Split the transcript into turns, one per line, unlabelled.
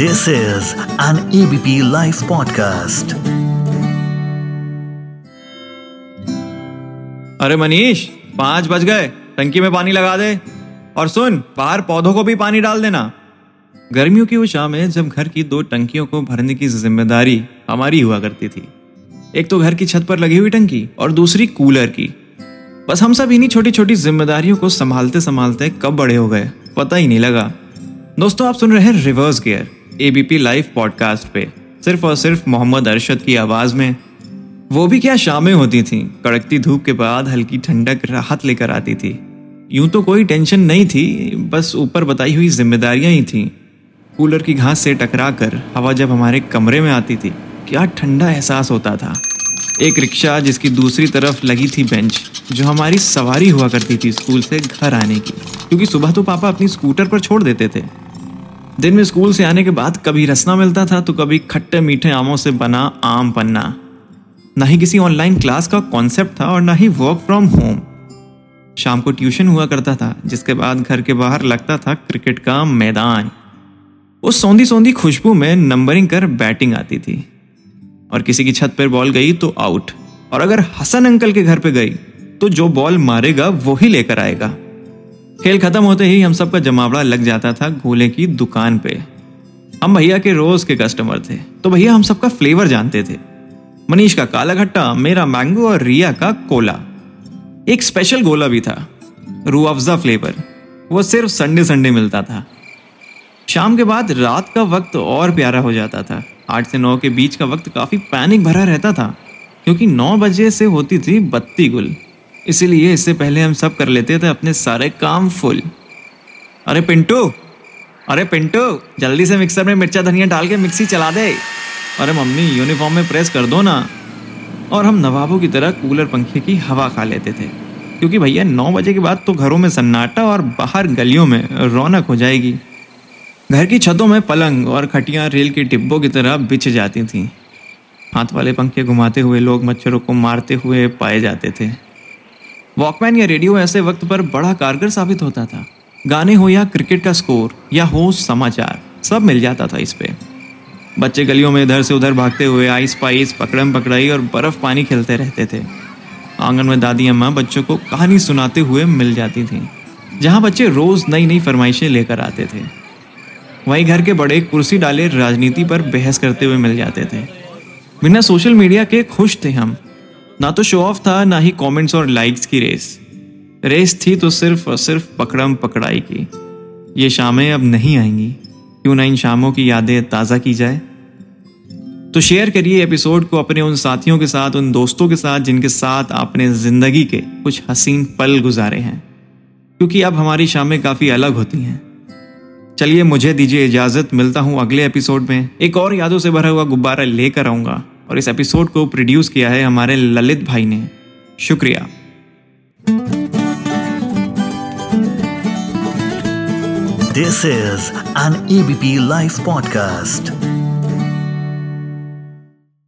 This is an ABP Life podcast.
अरे मनीष, पाँच बज गए। टंकी में पानी लगा दे। और सुन, बाहर पौधों को भी पानी डाल देना। गर्मियों की वो शाम है जब घर की दो टंकियों को भरने की ज़िम्मेदारी हमारी हुआ करती थी। एक तो घर की छत पर लगी हुई टंकी और दूसरी कूलर की। बस हम सब इन्हीं छोटी छोटी जिम्मेदारियों को संभालते संभालते कब बड़े हो गए, पता ही नहीं लगा। दोस्तों, आप सुन रहे हैं reverse gear ABP live podcast पे, सिर्फ़ और सिर्फ़ मोहम्मद अरशद की आवाज़ में, वो भी क्या शामें होती थी? कड़कती धूप के बाद हल्की ठंडक राहत लेकर आती थी। यूँ तो कोई टेंशन नहीं थी, बस ऊपर बताई हुई जिम्मेदारियाँ ही थीं। कूलर की घास से टकरा कर हवा जब हमारे कमरे में आती थी, क्या ठंडा एहसास होता था। एक रिक्शा जिसकी दूसरी तरफ़ लगी थी बेंच, जो हमारी सवारी हुआ करती थी स्कूल से घर आने की, क्योंकि सुबह तो पापा अपनी स्कूटर पर छोड़ देते थे। दिन में स्कूल से आने के बाद कभी रसना मिलता था तो कभी खट्टे मीठे आमों से बना आम पन्ना। ना ही किसी ऑनलाइन क्लास का कॉन्सेप्ट था और ना ही वर्क फ्रॉम होम शाम को ट्यूशन हुआ करता था, जिसके बाद घर के बाहर लगता था क्रिकेट का मैदान। उस सौंधी सौंधी खुशबू में नंबरिंग कर बैटिंग आती थी। और किसी की छत पर बॉल गई तो आउट और अगर हसन अंकल के घर पे गई तो जो बॉल मारेगा, वो ही लेकर आएगा। खेल खत्म होते ही हम सबका जमावड़ा लग जाता था गोले की दुकान पे। हम भैया के रोज के कस्टमर थे तो भैया हम सबका फ्लेवर जानते थे। मनीष का काला खट्टा, मेरा मैंगो और रिया का कोला। एक स्पेशल गोला भी था रू अफजा फ्लेवर वो सिर्फ़ संडे संडे मिलता था। शाम के बाद रात का वक्त और प्यारा हो जाता था। आठ से नौ के बीच का वक्त काफ़ी पैनिक भरा रहता था, क्योंकि नौ बजे से होती थी बत्ती गुल। इसीलिए इससे पहले हम सब कर लेते थे अपने सारे काम फुल। अरे पिंटू अरे पिंटू, जल्दी से मिक्सर में मिर्चा धनिया डाल के मिक्सी चला दे। अरे मम्मी यूनिफॉर्म में प्रेस कर दो ना। और हम नवाबों की तरह कूलर पंखे की हवा खा लेते थे। क्योंकि भैया, नौ बजे के बाद तो घरों में सन्नाटा और बाहर गलियों में रौनक हो जाएगी। घर की छतों में पलंग और खटियाँ रेल के डिब्बों की तरह बिछ जाती थीं। हाथ वाले पंखे घुमाते हुए लोग मच्छरों को मारते हुए पाए जाते थे। वॉकमैन या रेडियो ऐसे वक्त पर बड़ा कारगर साबित होता था। गाने हो या क्रिकेट का स्कोर या हो समाचार, सब मिल जाता था इस पे। बच्चे गलियों में इधर से उधर भागते हुए आइस पाइस, पकड़म पकड़ाई और बर्फ़ पानी खेलते रहते थे। आँगन में दादी अम्मा बच्चों को कहानी सुनाते हुए मिल जाती थी, जहाँ बच्चे रोज नई नई फरमाइशें लेकर आते थे। वहीं घर के बड़े कुर्सी डाले राजनीति पर बहस करते हुए मिल जाते थे। बिना सोशल मीडिया के खुश थे हम ना तो शो ऑफ़ था, ना ही कमेंट्स और लाइक्स की रेस रेस थी तो सिर्फ़ और सिर्फ़ पकड़म पकड़ाई की। ये शामें अब नहीं आएँगी। क्यों ना इन शामों की यादें ताज़ा की जाए? तो शेयर करिए एपिसोड को अपने उन साथियों के साथ, उन दोस्तों के साथ, जिनके साथ आपने ज़िंदगी के कुछ हसीन पल गुजारे हैं। क्योंकि अब हमारी शामें काफ़ी अलग होती हैं। चलिए मुझे दीजिए इजाज़त, मिलता हूँ अगले एपिसोड में। एक और यादों से भरा हुआ गुब्बारा लेकर आऊँगा। और इस एपिसोड को प्रोड्यूस किया है हमारे ललित भाई ने शुक्रिया
this is an ABP live podcast.